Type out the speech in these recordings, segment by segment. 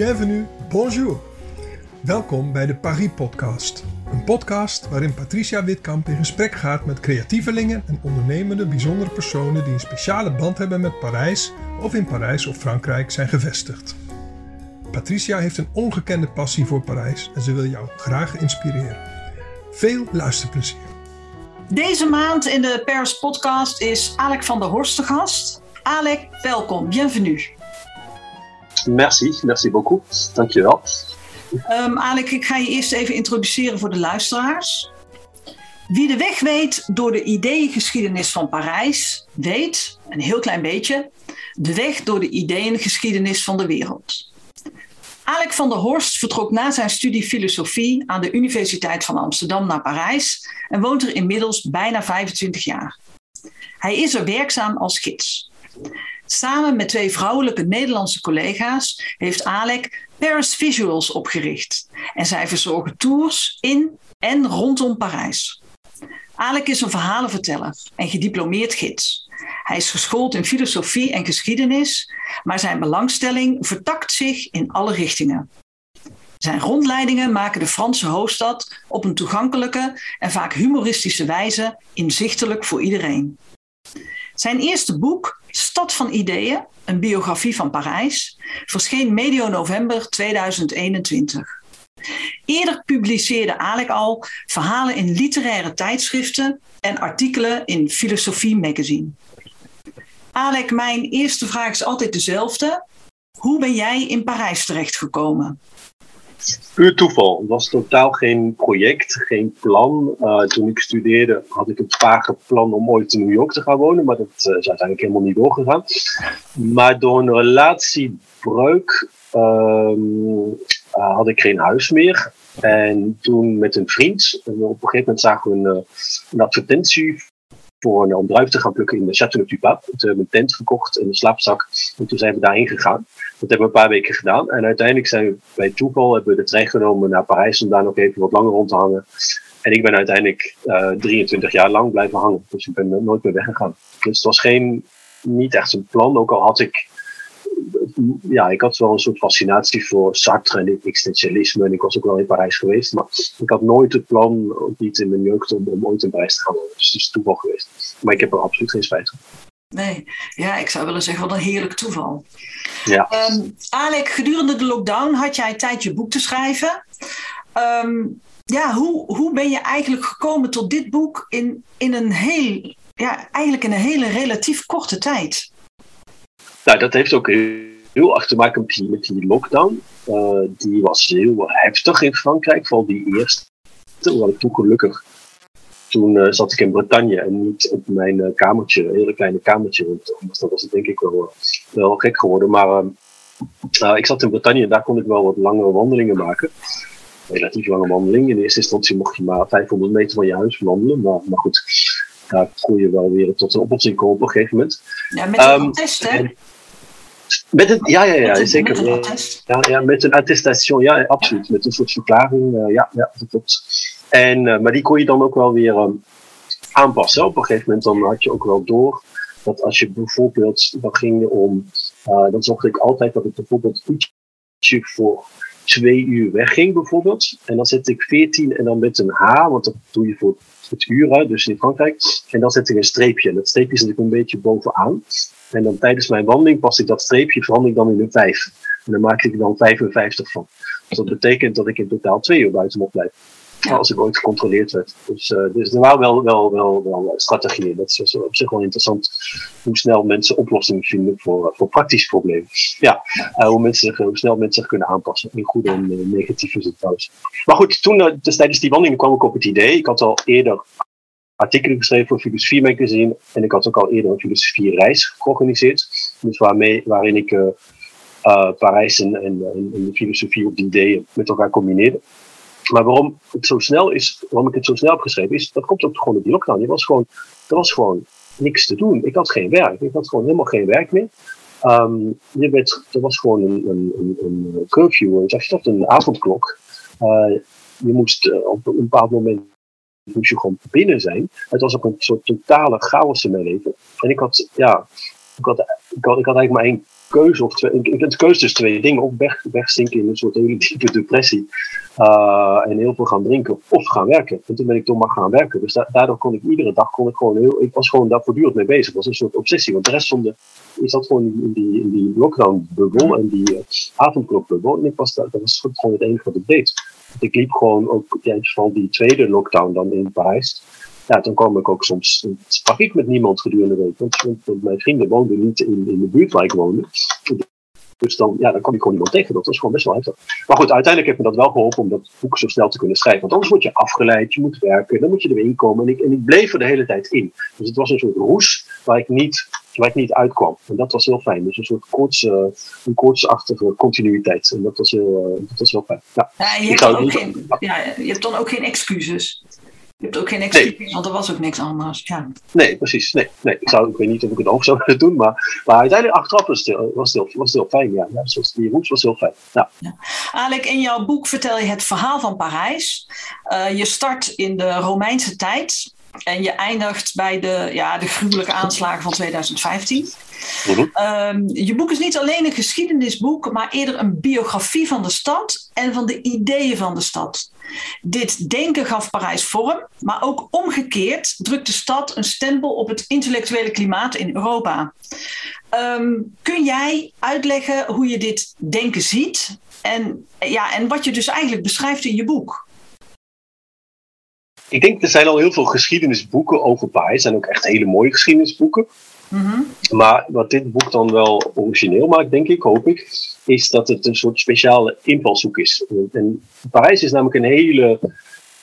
bienvenue, bonjour. Welkom bij de Paris Podcast. Een podcast waarin Patricia Witkamp in gesprek gaat met creatievelingen en ondernemende bijzondere personen die een speciale band hebben met Parijs of in Parijs of Frankrijk zijn gevestigd. Patricia heeft een ongekende passie voor Parijs en ze wil jou graag inspireren. Veel luisterplezier. Deze maand in de Paris Podcast is Alec van der Horst de gast. Alec, welkom, bienvenue. Merci, merci beaucoup. Dankjewel. Um, Alec, ik ga je eerst even introduceren voor de luisteraars. Wie de weg weet door de ideeëngeschiedenis van Parijs, weet, een heel klein beetje, de weg door de ideeëngeschiedenis van de wereld. Alec van der Horst vertrok na zijn studie filosofie aan de Universiteit van Amsterdam naar Parijs en woont er inmiddels bijna 25 jaar. Hij is er werkzaam als gids. Samen met twee vrouwelijke Nederlandse collega's heeft Alec Paris Visuals opgericht en zij verzorgen tours in en rondom Parijs. Alec is een verhalenverteller en gediplomeerd gids. Hij is geschoold in filosofie en geschiedenis, maar zijn belangstelling vertakt zich in alle richtingen. Zijn rondleidingen maken de Franse hoofdstad op een toegankelijke en vaak humoristische wijze inzichtelijk voor iedereen. Zijn eerste boek, Stad van Ideeën, een biografie van Parijs, verscheen medio november 2021. Eerder publiceerde Alec al verhalen in literaire tijdschriften en artikelen in Filosofie Magazine. Alec, mijn eerste vraag is altijd dezelfde. Hoe ben jij in Parijs terechtgekomen? Puur toeval. Het was totaal geen project, geen plan. Uh, toen ik studeerde had ik een vage plan om ooit in New York te gaan wonen, maar dat uh, is uiteindelijk helemaal niet doorgegaan. Maar door een relatiebreuk uh, had ik geen huis meer. En toen met een vriend, op een gegeven moment zagen we een, een advertentie voor een, om te gaan plukken in de Château du Pape. Toen hebben we tent gekocht en een slaapzak. En toen zijn we daarheen gegaan. Dat hebben we een paar weken gedaan. En uiteindelijk zijn we bij toeval hebben de trein genomen naar Parijs om daar nog even wat langer rond te hangen. En ik ben uiteindelijk uh, 23 jaar lang blijven hangen. Dus ik ben nooit meer weggegaan. Dus het was geen, niet echt een plan. Ook al had ik ja, ik had wel een soort fascinatie voor Sartre en existentialisme. En ik was ook wel in Parijs geweest. Maar ik had nooit het plan, ook niet in mijn jeugd, om, om ooit in Parijs te gaan wonen. Dus het is toeval geweest. Maar ik heb er absoluut geen spijt van. Nee, ja, ik zou willen zeggen, wat een heerlijk toeval. Ja. Um, Alec, gedurende de lockdown had jij tijd je boek te schrijven. Um, ja, hoe, hoe ben je eigenlijk gekomen tot dit boek in, in een heel, ja, eigenlijk in een hele relatief korte tijd? Nou, dat heeft ook heel erg te maken met die, met die lockdown. Uh, die was heel heftig in Frankrijk, vooral die eerste. Hoewel ik toen gelukkig, toen uh, zat ik in Bretagne en niet op mijn uh, kamertje, een hele kleine kamertje. Want anders was het denk ik wel, wel gek geworden. Maar ik zat in Bretagne en daar kon ik wel wat langere wandelingen maken. Relatief lange wandeling. In eerste instantie mocht je maar 500 meter van je huis wandelen. Maar, maar goed, daar kon je wel weer tot een oplossing komen op een gegeven moment. Ja, met een um, hè? Met een, ja, ja, ja, zeker. Met een attest. Ja, ja, met een attestation, ja, absoluut. Met een soort verklaring, uh, ja, ja, dat klopt. En, uh, maar die kon je dan ook wel weer um, aanpassen. Op een gegeven moment dan had je ook wel door dat als je bijvoorbeeld, dan ging je om, uh, dan zorgde ik altijd dat ik bijvoorbeeld ietsje voor twee uur wegging bijvoorbeeld. En dan zette ik 14 en dan met een H, want dat doe je voor het uur, dus in Frankrijk. En dan zet ik een streepje. En dat streepje zet ik een beetje bovenaan. En dan tijdens mijn wandeling pas ik dat streepje, verander ik dan in een 5. En dan maak ik dan 55 van. Dus dat betekent dat ik in totaal twee uur buiten moet blijven. Als ik ooit gecontroleerd werd. Dus, uh, dus er waren wel, wel, wel, wel strategieën. Dat is op zich wel interessant hoe snel mensen oplossingen vinden voor, voor praktische problemen. Ja, uh, hoe, mensen snel mensen zich kunnen aanpassen. In goede en uh, negatieve trouwens. Maar goed, toen, dus tijdens die wandeling kwam ik op het idee. Ik had al eerder artikelen geschreven voor Filosofie Magazine. En ik had ook al eerder een filosofie reis georganiseerd. Dus waarmee, waarin ik Parijs en, en, en, de filosofie op die ideeën met elkaar combineerde. Maar waarom het zo snel is, waarom ik het zo snel heb geschreven, is dat komt ook gewoon op die lockdown. Er was gewoon, er was gewoon niks te doen. Ik had geen werk. Ik had gewoon helemaal geen werk meer. Um, je werd, er was gewoon een, een, een, curfew, zeg je dat, een avondklok. Uh, je moest uh, op een bepaald moment moest je gewoon binnen zijn. Het was ook een soort totale chaos in mijn leven. En ik had, ja, ik had, ik had, ik had eigenlijk maar één keuze, of twee, had keuze tussen twee dingen. Of weg, wegzinken in een soort hele diepe depressie. Uh, en heel veel gaan drinken. Of gaan werken. En toen ben ik toch maar gaan werken. Dus daardoor kon ik iedere dag, kon ik gewoon heel, ik was gewoon daar voortdurend mee bezig. Het was een soort obsessie. Want de rest van de, ik zat gewoon in die, in die lockdown-bubbel en die uh, avondklokbubbel. En ik was, dat was gewoon het enige wat ik deed. Ik liep gewoon ook tijdens van die tweede lockdown dan in Parijs ja, toen kwam ik ook soms, sprak ik met niemand gedurende de week. Want, mijn vrienden woonden niet in, in de buurt waar ik woonde. Dus dan, ja, dan kwam ik gewoon niemand tegen. Dat was gewoon best wel heftig. Maar goed, uiteindelijk heeft me dat wel geholpen om dat boek zo snel te kunnen schrijven. Want anders word je afgeleid, je moet werken, dan moet je erin komen. En ik, en ik bleef er de hele tijd in. Dus het was een soort roes waar ik niet, waar ik niet uitkwam. En dat was heel fijn. Dus een soort koorts, uh, een koortsachtige continuïteit. En dat was heel, uh, dat was heel fijn. Ja. ja je, hebt dan ook geen, ja, je hebt dan ook geen excuses. Je hebt ook geen excuus, want er was ook niks anders. Ja. Nee, precies. Nee, nee. Ik, zou, ik weet niet of ik het ook zou willen doen, maar, maar uiteindelijk achteraf was het, heel, was het, heel, was het heel fijn. Ja. Ja, zoals die roots was heel fijn. Ja. Ja. Alec, in jouw boek vertel je het verhaal van Parijs. Uh, je start in de Romeinse tijd en je eindigt bij de, ja, de gruwelijke aanslagen van 2015. Um, je boek is niet alleen een geschiedenisboek, maar eerder een biografie van de stad en van de ideeën van de stad. Dit denken gaf Parijs vorm, maar ook omgekeerd drukt de stad een stempel op het intellectuele klimaat in Europa. Um, kun jij uitleggen hoe je dit denken ziet en, ja, en wat je dus eigenlijk beschrijft in je boek? Ik denk, er zijn al heel veel geschiedenisboeken over Parijs. Er zijn ook echt hele mooie geschiedenisboeken. Mm-hmm. Maar wat dit boek dan wel origineel maakt, denk ik, hoop ik, is dat het een soort speciale invalshoek is. En Parijs is namelijk een hele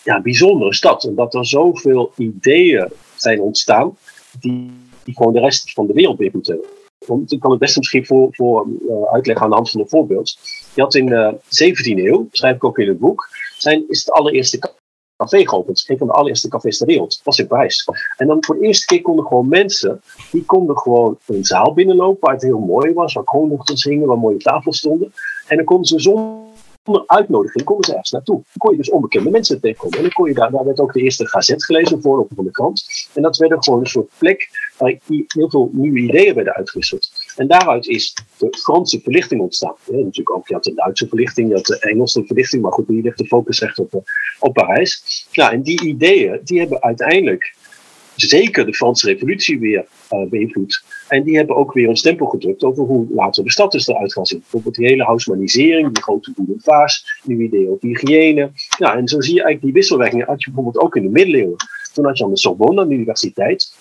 ja, bijzondere stad, omdat er zoveel ideeën zijn ontstaan die, die gewoon de rest van de wereld beïnvloed Want ik kan het best misschien voor, voor uh, uitleggen aan de hand van een voorbeeld. Je had in de 17e eeuw, schrijf ik ook in het boek, zijn, is het allereerste café geopend. Een van de allereerste cafés ter wereld. Was in Parijs. En dan voor de eerste keer konden gewoon mensen, die konden gewoon een zaal binnenlopen waar het heel mooi was, waar kronluchters hingen, waar mooie tafels stonden. En dan konden ze zonder uitnodiging konden ze ergens naartoe. Dan kon je dus onbekende mensen tegenkomen. En dan kon je daar, werd ook de eerste gazet gelezen, voorloper van de krant. En dat werd gewoon een soort plek waar heel veel nieuwe ideeën werden uitgewisseld. En daaruit is de Franse verlichting ontstaan. Natuurlijk ook, je had de Duitse verlichting, je had de Engelse verlichting, maar goed, die ligt de focus echt op, op Parijs. Nou, en die ideeën, die hebben uiteindelijk zeker de Franse revolutie weer uh, beïnvloed. En die hebben ook weer een stempel gedrukt over hoe later de stad dus eruit gaat zien. Bijvoorbeeld die hele housemanisering, die grote boulevards, nieuwe ideeën over hygiëne. Nou, en zo zie je eigenlijk die wisselwerkingen had je bijvoorbeeld ook in de middeleeuwen. Toen had je aan de Sorbonne, aan de universiteit.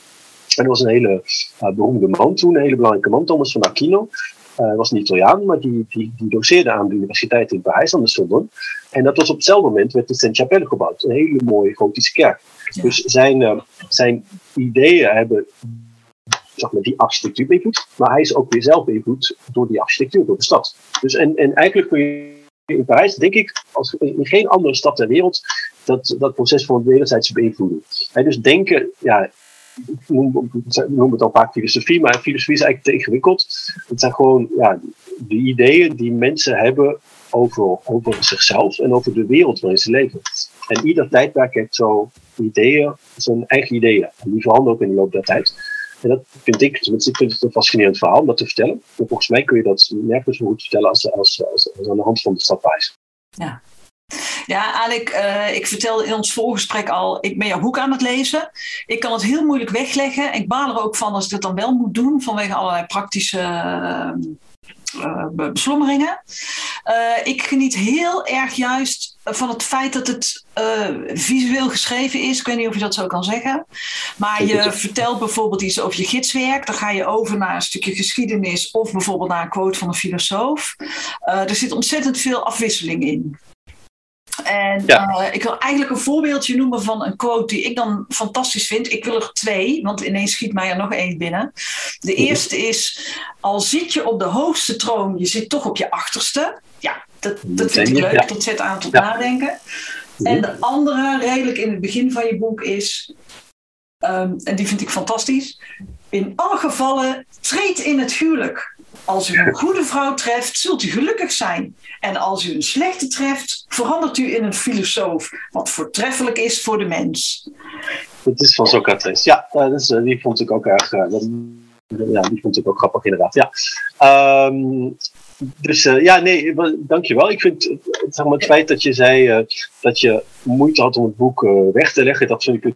En er was een hele uh, beroemde man toen, een hele belangrijke man, Thomas van Aquino. Uh, was een Italiaan, maar die, die, die doseerde aan de universiteit in Parijs, aan de Sorbonne. En dat was op hetzelfde moment werd de Saint-Chapelle gebouwd, een hele mooie gotische kerk. Dus zijn, uh, zijn ideeën hebben zeg maar, die architectuur beïnvloed, maar hij is ook weer zelf beïnvloed door die architectuur, door de stad. Dus en, en eigenlijk kun je in Parijs, denk ik, als in geen andere stad ter wereld, dat, dat proces van wederzijdse beïnvloeding. En dus denken, ja, ik noem, het al vaak filosofie, maar filosofie is eigenlijk te ingewikkeld. Het zijn gewoon ja, de ideeën die mensen hebben over, over zichzelf en over de wereld waarin ze leven. En ieder tijdperk heeft zo ideeën, zijn eigen ideeën. En die veranderen ook in de loop der tijd. En dat vind ik, ik vind het een fascinerend verhaal om dat te vertellen. En volgens mij kun je dat nergens zo goed vertellen als, als, als, als aan de hand van de stadwijze. Ja, ja, Alek, uh, ik vertelde in ons voorgesprek al, ik ben jouw boek aan het lezen. Ik kan het heel moeilijk wegleggen. Ik baal er ook van als ik het dan wel moet doen vanwege allerlei praktische uh, uh, beslommeringen. ik geniet heel erg juist van het feit dat het visueel geschreven is. Ik weet niet of je dat zo kan zeggen. Maar je vertelt bijvoorbeeld iets over je gidswerk. Dan ga je over naar een stukje geschiedenis of bijvoorbeeld naar een quote van een filosoof. er zit ontzettend veel afwisseling in. En ja. uh, ik wil eigenlijk een voorbeeldje noemen van een quote die ik dan fantastisch vind. Ik wil er twee, want ineens schiet mij er nog één binnen. De mhm. eerste is: Al zit je op de hoogste troon, je zit toch op je achterste. Ja, dat, dat vind ik leuk. Ja. Dat zet aan tot ja. nadenken. Mhm. En de andere, redelijk in het begin van je boek, is: um, en die vind ik fantastisch. In alle gevallen, treed in het huwelijk. Als u een goede vrouw treft, zult u gelukkig zijn. En als u een slechte treft, verandert u in een filosoof, wat voortreffelijk is voor de mens. Dat is van Socrates. Ja, dat is, die vond ik ook erg. Dat ja, die vond ik ook grappig inderdaad. Ja. Ehm, dus ja, nee, dankjewel. Ik vind zeg maar, het feit dat je zei dat je moeite had om het boek weg te leggen, dat vind ik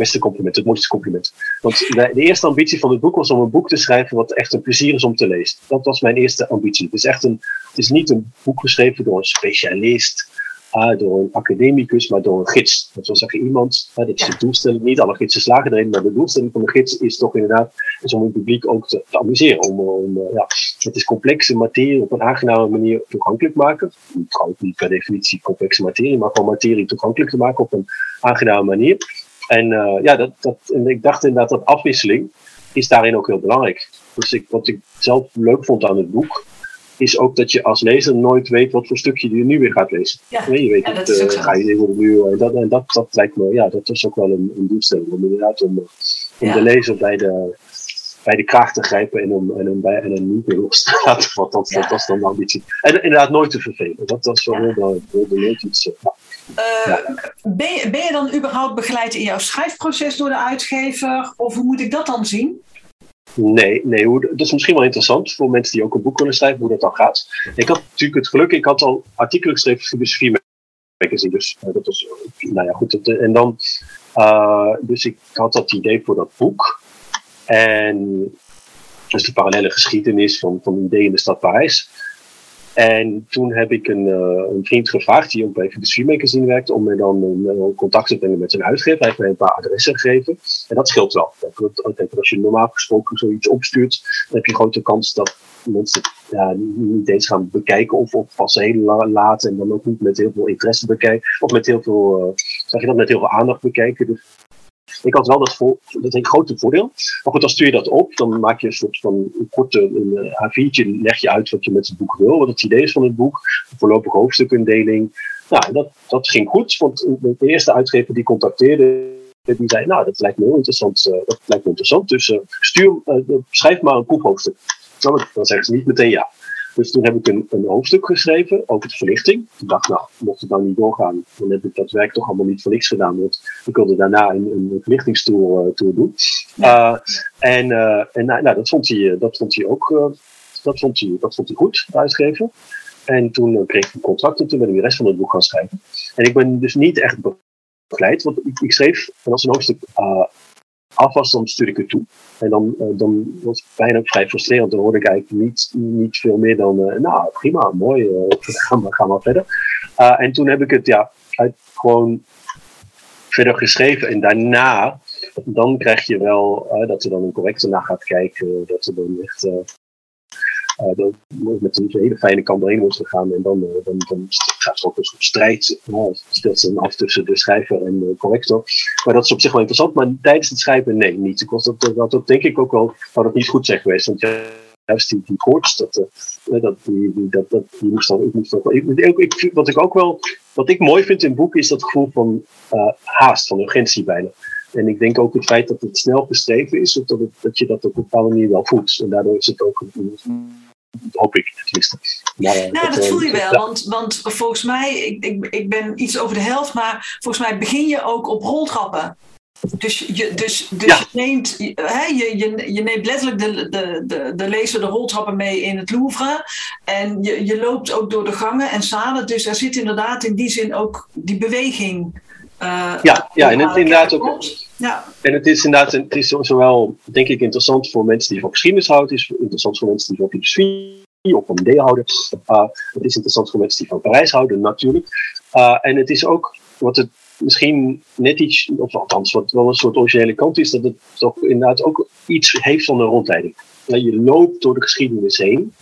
beste compliment, het mooiste compliment. Want de, de, eerste ambitie van het boek was om een boek te schrijven wat echt een plezier is om te lezen. Dat was mijn eerste ambitie. Het is echt een, het is niet een boek geschreven door een specialist uh, door een academicus, maar door een gids. Dat wil zeggen iemand, uh, dat is de doelstelling, niet alle gidsen slagen erin, maar de doelstelling van de gids is toch inderdaad is om het publiek ook te, te amuseren. Om, om uh, ja, het is complexe materie op een aangename manier toegankelijk maken. Trouwens niet per definitie complexe materie, maar gewoon materie toegankelijk te maken op een aangename manier. En ja, dat, dat, en ik dacht inderdaad dat afwisseling is daarin ook heel belangrijk. Dus ik, wat ik zelf leuk vond aan het boek, is ook dat je als lezer nooit weet wat voor stukje je nu weer gaat lezen. Ja, nee, je weet ja, niet, dat is ook uh, zo. ga je nu, en dat, en dat, dat lijkt me, ja, dat is ook wel een, een doelstelling. Om inderdaad om, om Ja. de lezer bij de, bij de kraag te grijpen en om en hem bij en hem niet meer los te laten. Want dat, dat was dan de ambitie. En inderdaad nooit te vervelen. Dat, dat is wel heel belangrijk. Nooit iets. eh, Eh, ben, je, ben je dan überhaupt begeleid in jouw schrijfproces door de uitgever? Of hoe moet ik dat dan zien? Nee, nee hoe, dat is misschien wel interessant voor mensen die ook een boek willen schrijven, hoe dat dan gaat. Ik had natuurlijk het geluk, ik had al artikelen geschreven voor Filosofie Magazine, dus eh, dat was, eh, nou ja, goed. dat, en dan, dus ik had dat idee voor dat boek. En dus de parallele geschiedenis van, van ideeën in de stad Parijs. En toen heb ik een, eh, een vriend gevraagd, die ook bij Filosofie Magazine werkt, om me dan een, contact te brengen met zijn uitgever. Hij heeft mij een paar adressen gegeven. En dat scheelt wel. Dat. Als je normaal gesproken zoiets opstuurt, dan heb je grote kans dat mensen ja, niet eens gaan bekijken of, of pas heel la- laat en dan ook niet met heel veel interesse bekijken. Of met heel veel, eh, zeg je dat, met heel veel aandacht bekijken. Dus ik had wel dat, een grote voordeel. Maar goed, dan stuur je dat op. Dan maak je een soort van een korte een eh, A4'tje. Leg je uit wat je met het boek wil. Wat het idee is van het boek. Een voorlopige hoofdstukindeling. Nou, dat, dat ging goed. Want de eerste uitgever die contacteerde. Die zei, nou, dat lijkt me heel interessant. eh, dat lijkt me interessant. Dus eh, stuur, schrijf maar een proefhoofdstuk. Dan zeggen ze niet meteen ja. Dus toen heb ik een, een hoofdstuk geschreven over de verlichting. Ik dacht, nou, mocht het dan niet doorgaan, dan heb ik dat werk toch allemaal niet voor niks gedaan. Want ik wilde daarna een, een verlichtingstour eh, tour doen. Uh, en uh, en nou, nou, dat, vond hij, dat vond hij ook dat vond hij, dat vond hij goed, de uitgever. En toen kreeg ik een contract en toen ben ik de rest van het boek gaan schrijven. En ik ben dus niet echt begeleid, want ik, ik schreef, en als een hoofdstuk af was, dan stuurde ik het toe. En dan, uh, dan was het bijna vrij frustrerend. Dan hoorde ik eigenlijk niet, niet veel meer dan, uh, nou prima, mooi, uh, ga, maar, ga maar verder. En toen heb ik het ja, gewoon verder geschreven. En daarna, dan krijg je wel dat er dan een corrector naar gaat kijken. Dat er dan echt dat met een hele fijne kant doorheen wordt gegaan. En dan, uh, dan, dan gaat er ook een soort strijd. Dan af tussen de schrijver en de corrector. Maar dat is op zich wel interessant. Maar tijdens het schrijven, nee, niet. Ik was dat, dat, dat denk ik ook wel, dat niet goed zijn geweest. Want juist die, die koorts, dat, dat, die, dat, die moest dan, ik moest ik, wat ik ook wel, wat ik mooi vind in het boek, is dat gevoel van haast, van urgentie bijna. En ik denk ook het feit dat het snel beschreven is, dat, het, dat je dat op een bepaalde manier wel voelt. En daardoor is het ook, hoop ik tenminste. Maar, nou, dat, dat voel je wel, ja. want, want volgens mij, ik, ik, ik ben iets over de helft, maar volgens mij begin je ook op roltrappen. Dus, je, dus, dus ja. je, neemt, hè, je, je, je neemt letterlijk de, de, de, de lezer de roltrappen mee in het Louvre. En je, je loopt ook door de gangen en zalen. Dus er zit inderdaad in die zin ook die beweging. Uh, ja, ja, en het inderdaad ook. Ja. En het is inderdaad, het is zowel, denk ik, interessant voor mensen die van geschiedenis houden. Het is interessant voor mensen die van filosofie of van ideeën houden. Uh, het is interessant voor mensen die van Parijs houden, natuurlijk. Uh, en het is ook, wat het misschien net iets, of althans wat wel een soort originele kant is, dat het toch inderdaad ook iets heeft van een rondleiding. Je loopt door de geschiedenis heen.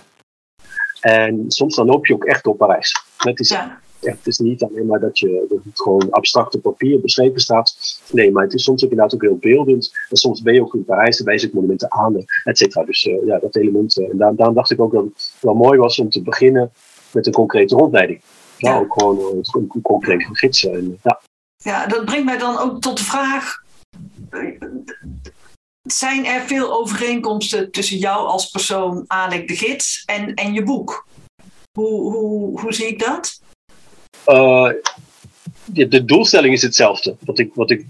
En soms dan loop je ook echt door Parijs. Het is, ja. Het is niet alleen maar dat, je, dat het gewoon abstract op papier beschreven staat. Nee, maar het is soms ook inderdaad ook heel beeldend. En soms ben je ook in Parijs, dan wijs ik monumenten aan, et cetera. Dus uh, ja, dat element. Uh, en daar, daarom dacht ik ook dat het wel mooi was om te beginnen met een concrete rondleiding. Ja, ja. ook gewoon uh, een, een concrete gidsen. En, ja. Ja, dat brengt mij dan ook tot de vraag: zijn er veel overeenkomsten tussen jou als persoon, Alec de Gids, en, en je boek? Hoe, hoe, hoe zie ik dat? Uh, de, doelstelling is hetzelfde. Wat ik, wat ik,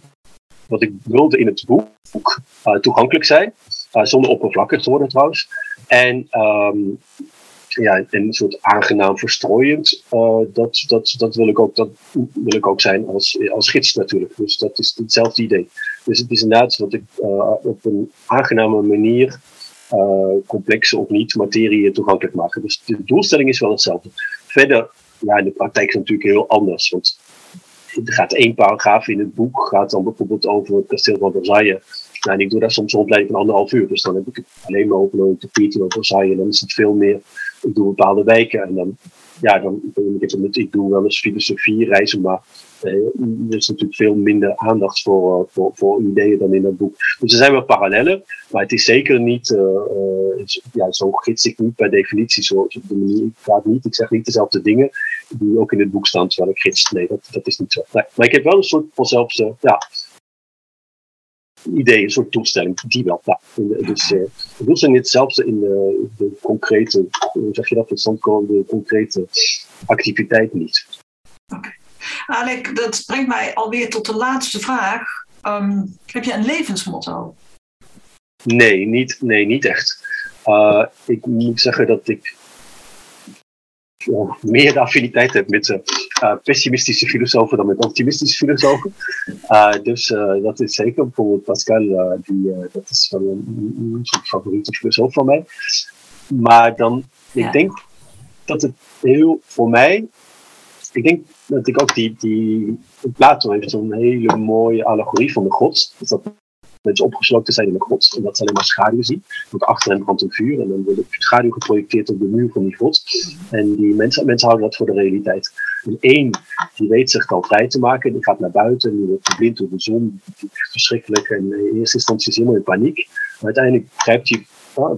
wat ik wilde in het boek, uh, toegankelijk zijn. zonder oppervlakkig te worden trouwens. En um, ja, een soort aangenaam verstrooiend. Dat, dat, dat, wil ik ook, dat wil ik ook zijn als, als gids natuurlijk. Dus dat is hetzelfde idee. Dus het is inderdaad dat ik op een aangename manier complexe of niet materie toegankelijk maken. Dus de doelstelling is wel hetzelfde. Verder, ja, in de praktijk is natuurlijk heel anders. Want er gaat één paragraaf in het boek, gaat dan bijvoorbeeld over het kasteel van Versailles. Nou, en ik doe daar soms een van anderhalf uur. Dus dan heb ik het alleen maar over een tapijt over Versailles. En dan is het veel meer ik doe bepaalde wijken en dan, ja, dan, ik, ik doe wel eens filosofie reizen, maar eh, er is natuurlijk veel minder aandacht voor, uh, voor, voor ideeën dan in dat boek. Dus er zijn wel parallellen, maar het is zeker niet, uh, ja, zo gids ik niet per definitie, zo de manier, ik ga niet, ik zeg niet dezelfde dingen die ook in het boek staan terwijl ik gids. Nee, dat, dat is niet zo. Maar ik heb wel een soort vanzelfse, ja, idee, een soort doelstelling, die wel. Ja, dus uh, de doelstelling is hetzelfde in de, de, concrete, hoe zeg je dat, tot stand de concrete activiteit niet. Oké. Okay. Alek, dat brengt mij alweer tot de laatste vraag. Um, heb je een levensmotto? Nee, niet, nee, niet echt. Uh, ik moet zeggen dat ik meer de affiniteit heb met uh, pessimistische filosofen dan met optimistische filosofen. Uh, dus uh, dat is zeker bijvoorbeeld Pascal, die, dat is wel een, een, soort favoriete filosoof van mij. Maar dan, ja. ik denk dat het heel voor mij, ik denk dat ik ook die, die Plato heeft zo'n hele mooie allegorie van de god. Dus dat mensen opgesloten zijn in de grot en dat ze alleen maar schaduw zien. Want achter hen brandt een vuur en dan wordt schaduw geprojecteerd op de muur van die grot. En die mensen, mensen houden dat voor de realiteit. En één, die weet zich dan vrij te maken, die gaat naar buiten, die wordt verblind door de zon, verschrikkelijk. En in eerste instantie is hij helemaal in paniek. Maar uiteindelijk grijpt hij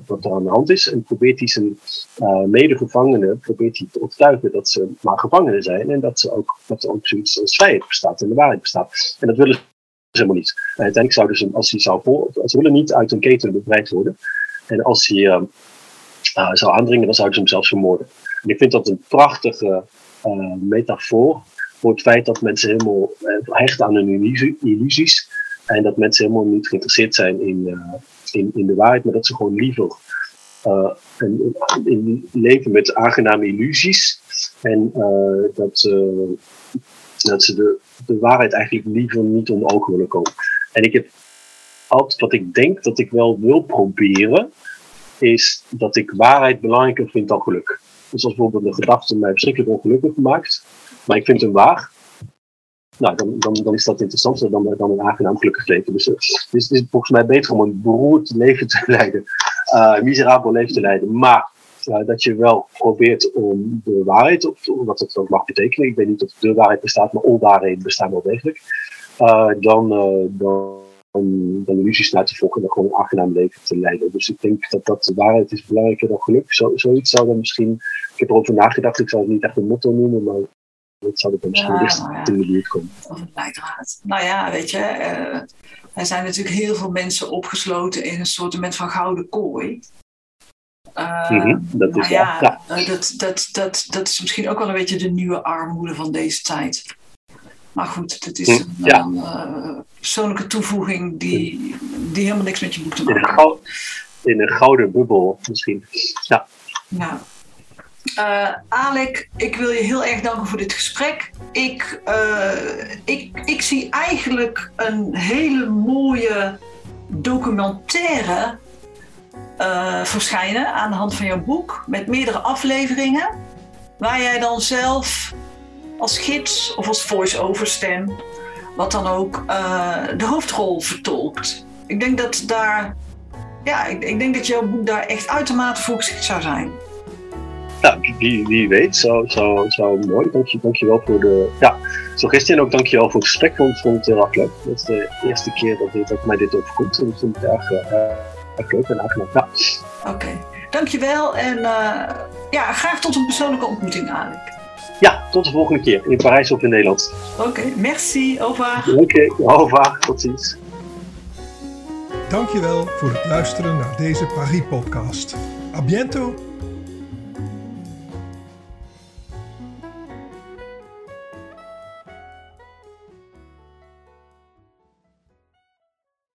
wat er aan de hand is en probeert hij zijn uh, medegevangenen probeert hij te overtuigen dat ze maar gevangenen zijn en dat, ze ook, dat er ook zoiets als vrijheid bestaat en de waarheid bestaat. En dat willen helemaal niet. En uiteindelijk zouden ze, als hij zou vol, ze willen niet uit een keten bevrijd worden. En als hij uh, uh, zou aandringen, dan zouden ze hem zelfs vermoorden. En ik vind dat een prachtige uh, metafoor voor het feit dat mensen helemaal hechten aan hun illusies. En dat mensen helemaal niet geïnteresseerd zijn in, in, de waarheid, maar dat ze gewoon liever leven met aangename illusies. En dat, dat ze de, de waarheid eigenlijk liever niet onder ogen willen komen. En ik heb altijd wat ik denk dat ik wel wil proberen, is dat ik waarheid belangrijker vind dan geluk. Dus als bijvoorbeeld de gedachte mij verschrikkelijk ongelukkig maakt, maar ik vind hem waar, nou, dan, dan, dan is dat interessanter dan, dan een aangenaam gelukkig leven. Dus, dus het is volgens mij beter om een beroerd leven te leiden, uh, een miserabel leven te leiden, maar uh, dat je wel probeert om de waarheid, of wat het ook mag betekenen, ik weet niet of de waarheid bestaat, maar onwaarheden bestaan wel degelijk, uh, dan, uh, dan, dan illusies naar te volgen en dan gewoon een aangenaam leven te leiden. Dus ik denk dat, dat de waarheid is belangrijker dan geluk. Zo, zoiets zou dan misschien, ik heb erover nagedacht, ik zou het niet echt een motto noemen, maar dat zou er dan misschien ja, nou ja. in de buurt komen. Of een leidraad. Nou ja, weet je, er zijn natuurlijk heel veel mensen opgesloten in een soort van gouden kooi. Uh, mm -hmm, dat, is ja, ja. Uh, dat, dat, dat, dat is misschien ook wel een beetje de nieuwe armoede van deze tijd. Maar goed, dat is Hm, een, ja. uh, persoonlijke toevoeging die, die helemaal niks met je boek te maken in een gouden bubbel misschien. Ja, Ja. Eh, Alek, ik wil je heel erg danken voor dit gesprek. Ik, eh, ik, ik zie eigenlijk een hele mooie documentaire eh, verschijnen aan de hand van jouw boek. Met meerdere afleveringen. Waar jij dan zelf als gids of als voice-over stem, wat dan ook, eh, de hoofdrol vertolkt. Ik denk dat daar, ja, ik, ik denk dat jouw boek daar echt uitermate voor geschikt zou zijn. nou wie, wie weet, zou, zou, zou mooi. Dank je, dank je wel voor de ja, suggestie en ook dank je wel voor het gesprek. Want ik vond het heel erg leuk. Dat is de eerste keer dat, dit, dat mij dit overkomt. En ik vond het erg, eh, erg leuk en aangenaam. Ja. Oké, dankjewel en eh, ja, graag tot een persoonlijke ontmoeting, Alek. ja, tot de volgende keer. In Parijs of in Nederland. Oké, merci, au revoir. Oké, au revoir. Tot ziens. Dankjewel voor het luisteren naar deze Paris-podcast. A bientôt!